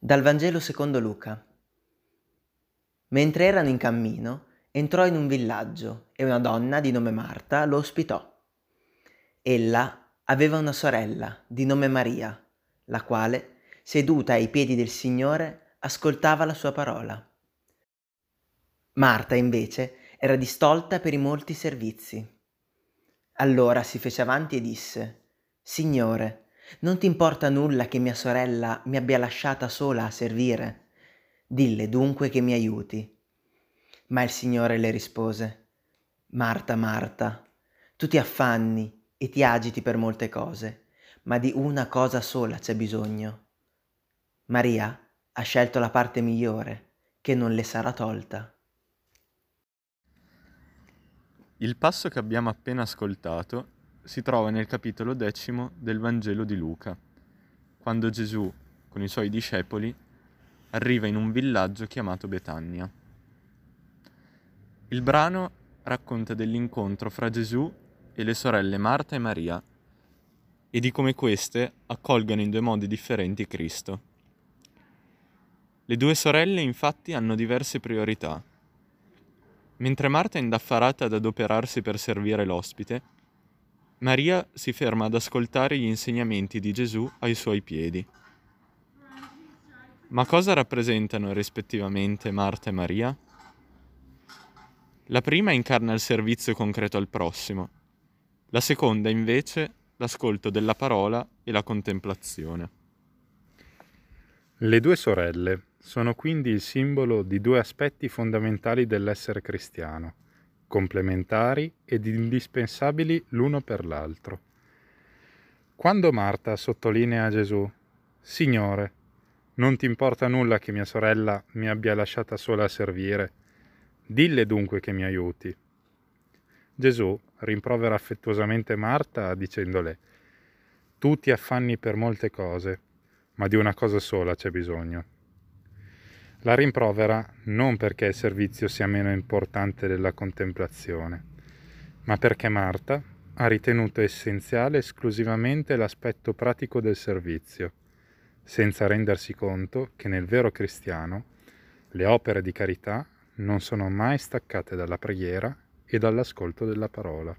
Dal Vangelo secondo Luca. Mentre erano in cammino, entrò in un villaggio e una donna di nome Marta lo ospitò. Ella aveva una sorella di nome Maria, la quale, seduta ai piedi del Signore, ascoltava la sua parola. Marta, invece, era distolta per i molti servizi. Allora si fece avanti e disse, Signore, non ti importa nulla che mia sorella mi abbia lasciata sola a servire? Dille dunque che mi aiuti. Ma il Signore le rispose, Marta, Marta, tu ti affanni e ti agiti per molte cose, ma di una cosa sola c'è bisogno. Maria ha scelto la parte migliore, che non le sarà tolta. Il passo che abbiamo appena ascoltato si trova nel capitolo decimo del Vangelo di Luca, quando Gesù, con i suoi discepoli, arriva in un villaggio chiamato Betania. Il brano racconta dell'incontro fra Gesù e le sorelle Marta e Maria e di come queste accolgano in due modi differenti Cristo. Le due sorelle infatti hanno diverse priorità. Mentre Marta è indaffarata ad adoperarsi per servire l'ospite, Maria si ferma ad ascoltare gli insegnamenti di Gesù ai suoi piedi. Ma cosa rappresentano rispettivamente Marta e Maria? La prima incarna il servizio concreto al prossimo, la seconda invece l'ascolto della parola e la contemplazione. Le due sorelle sono quindi il simbolo di due aspetti fondamentali dell'essere cristiano complementari ed indispensabili l'uno per l'altro. Quando Marta sottolinea a Gesù, Signore, non ti importa nulla che mia sorella mi abbia lasciata sola a servire, dille dunque che mi aiuti. Gesù rimprovera affettuosamente Marta dicendole, tu ti affanni per molte cose, ma di una cosa sola c'è bisogno. La rimprovera non perché il servizio sia meno importante della contemplazione, ma perché Marta ha ritenuto essenziale esclusivamente l'aspetto pratico del servizio, senza rendersi conto che nel vero cristiano le opere di carità non sono mai staccate dalla preghiera e dall'ascolto della parola.